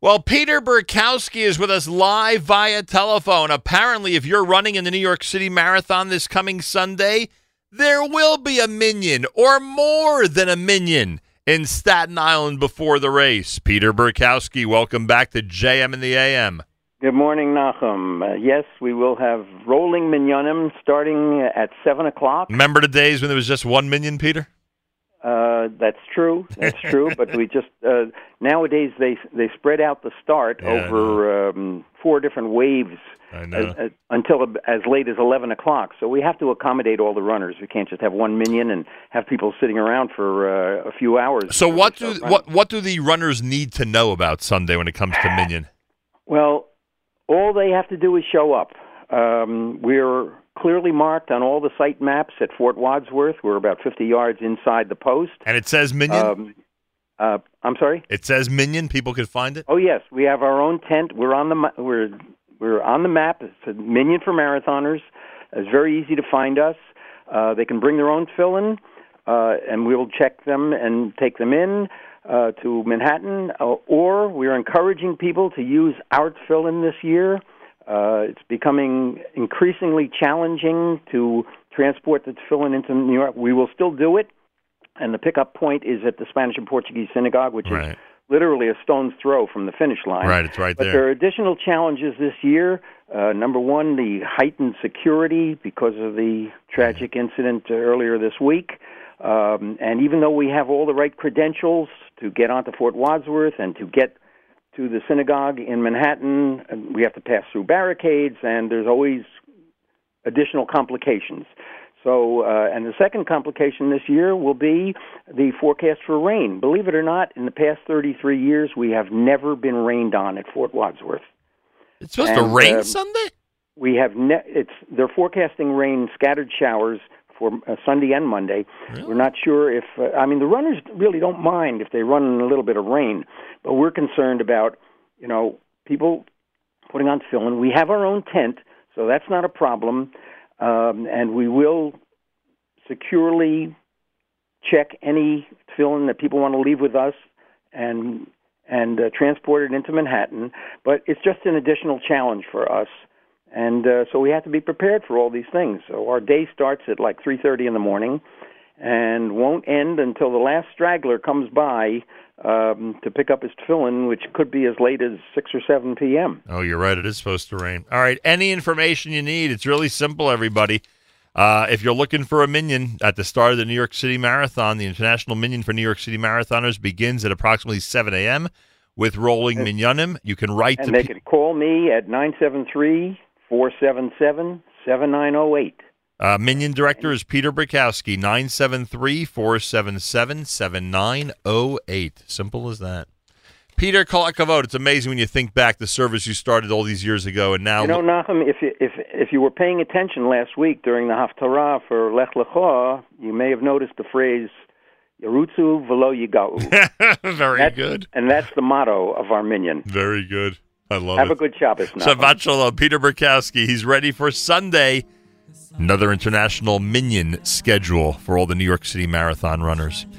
Well, Peter Burkowski is with us live via telephone. Apparently, if you're running in the New York City Marathon this coming Sunday, there will be a minyan or more than a minyan in Staten Island before the race. Peter Burkowski, welcome back to JM in the AM. Good morning, Nachum. Uh, yes, we will have rolling minyanim starting at 7 o'clock. Remember the days when there was just one minyan, Peter? Uh, that's true. That's true. but we just uh, nowadays they they spread out the start Yeah, over um, four different waves as, as, until as late as eleven o'clock. So we have to accommodate all the runners. We can't just have one minyan and have people sitting around for uh, a few hours. So what do they what what do the runners need to know about Sunday when it comes to minyan? Well, all they have to do is show up. Um, we're clearly marked on all the site maps at Fort Wadsworth. We're about 50 yards inside the post. And it says minyan. Um, uh, I'm sorry. it says minyan. People could find it. Oh yes, we have our own tent. We're on the we're we're on the map. It's a minyan for marathoners. It's very easy to find us. Uh, they can bring their own fill-in, uh, and we'll check them and take them in uh, to Manhattan. Uh, or we're encouraging people to use our fill-in this year. Uh, it's becoming increasingly challenging to transport the fill-in into New York. We will still do it, and the pickup point is at the Spanish and Portuguese synagogue, which is literally a stone's throw from the finish line. Right. It's right But there. there are additional challenges this year. Uh, number one, the heightened security because of the tragic incident uh, earlier this week. Um, and even though we have all the right credentials to get onto Fort Wadsworth and to get to the synagogue in Manhattan, uh, we have to pass through barricades, and there's always additional complications. So, uh, and the second complication this year will be the forecast for rain. Believe it or not, in the past 33 years, we have never been rained on at Fort Wadsworth. It's supposed to rain um, Sunday. We have ne- it's they're forecasting rain, scattered showers for uh, Sunday and Monday. We're not sure if uh, I mean the runners really don't mind if they run in a little bit of rain, but we're concerned about you know people putting on fill-in. We have our own tent, so that's not a problem, um, and we will securely check any fill-in that people want to leave with us and and uh, transport it into Manhattan. But it's just an additional challenge for us, and uh, so we have to be prepared for all these things. So our day starts at like 3:30 in the morning, and won't end until the last straggler comes by um, to pick up his fill-in, which could be as late as 6 or 7 p.m. Oh, you're right. It is supposed to rain. All right. Any information you need, it's really simple, everybody. Uh, if you're looking for a minyan at the start of the New York City Marathon, the International Minyan for New York City Marathoners begins at approximately 7 a.m. with rolling minyanim. You can write And to they pe- can call me at 973 477 7908. uh, Minyan Director is Peter Burkowski, 973 477 7908. Simple as that. Peter Kol Hakavod, it's amazing when you think back the service you started all these years ago and now You know, Nachum, if you, if if you were paying attention last week during the Haftarah for Lech Lecha, you may have noticed the phrase "Yerutzu velo yigau," Very That's- good. and that's the motto of our minyan. Very good. I love Have it. a good Shabbos, Nachum. Shabbat Shalom. Peter Burkowski. He's ready for Sunday. Another international minyan schedule for all the New York City Marathon runners.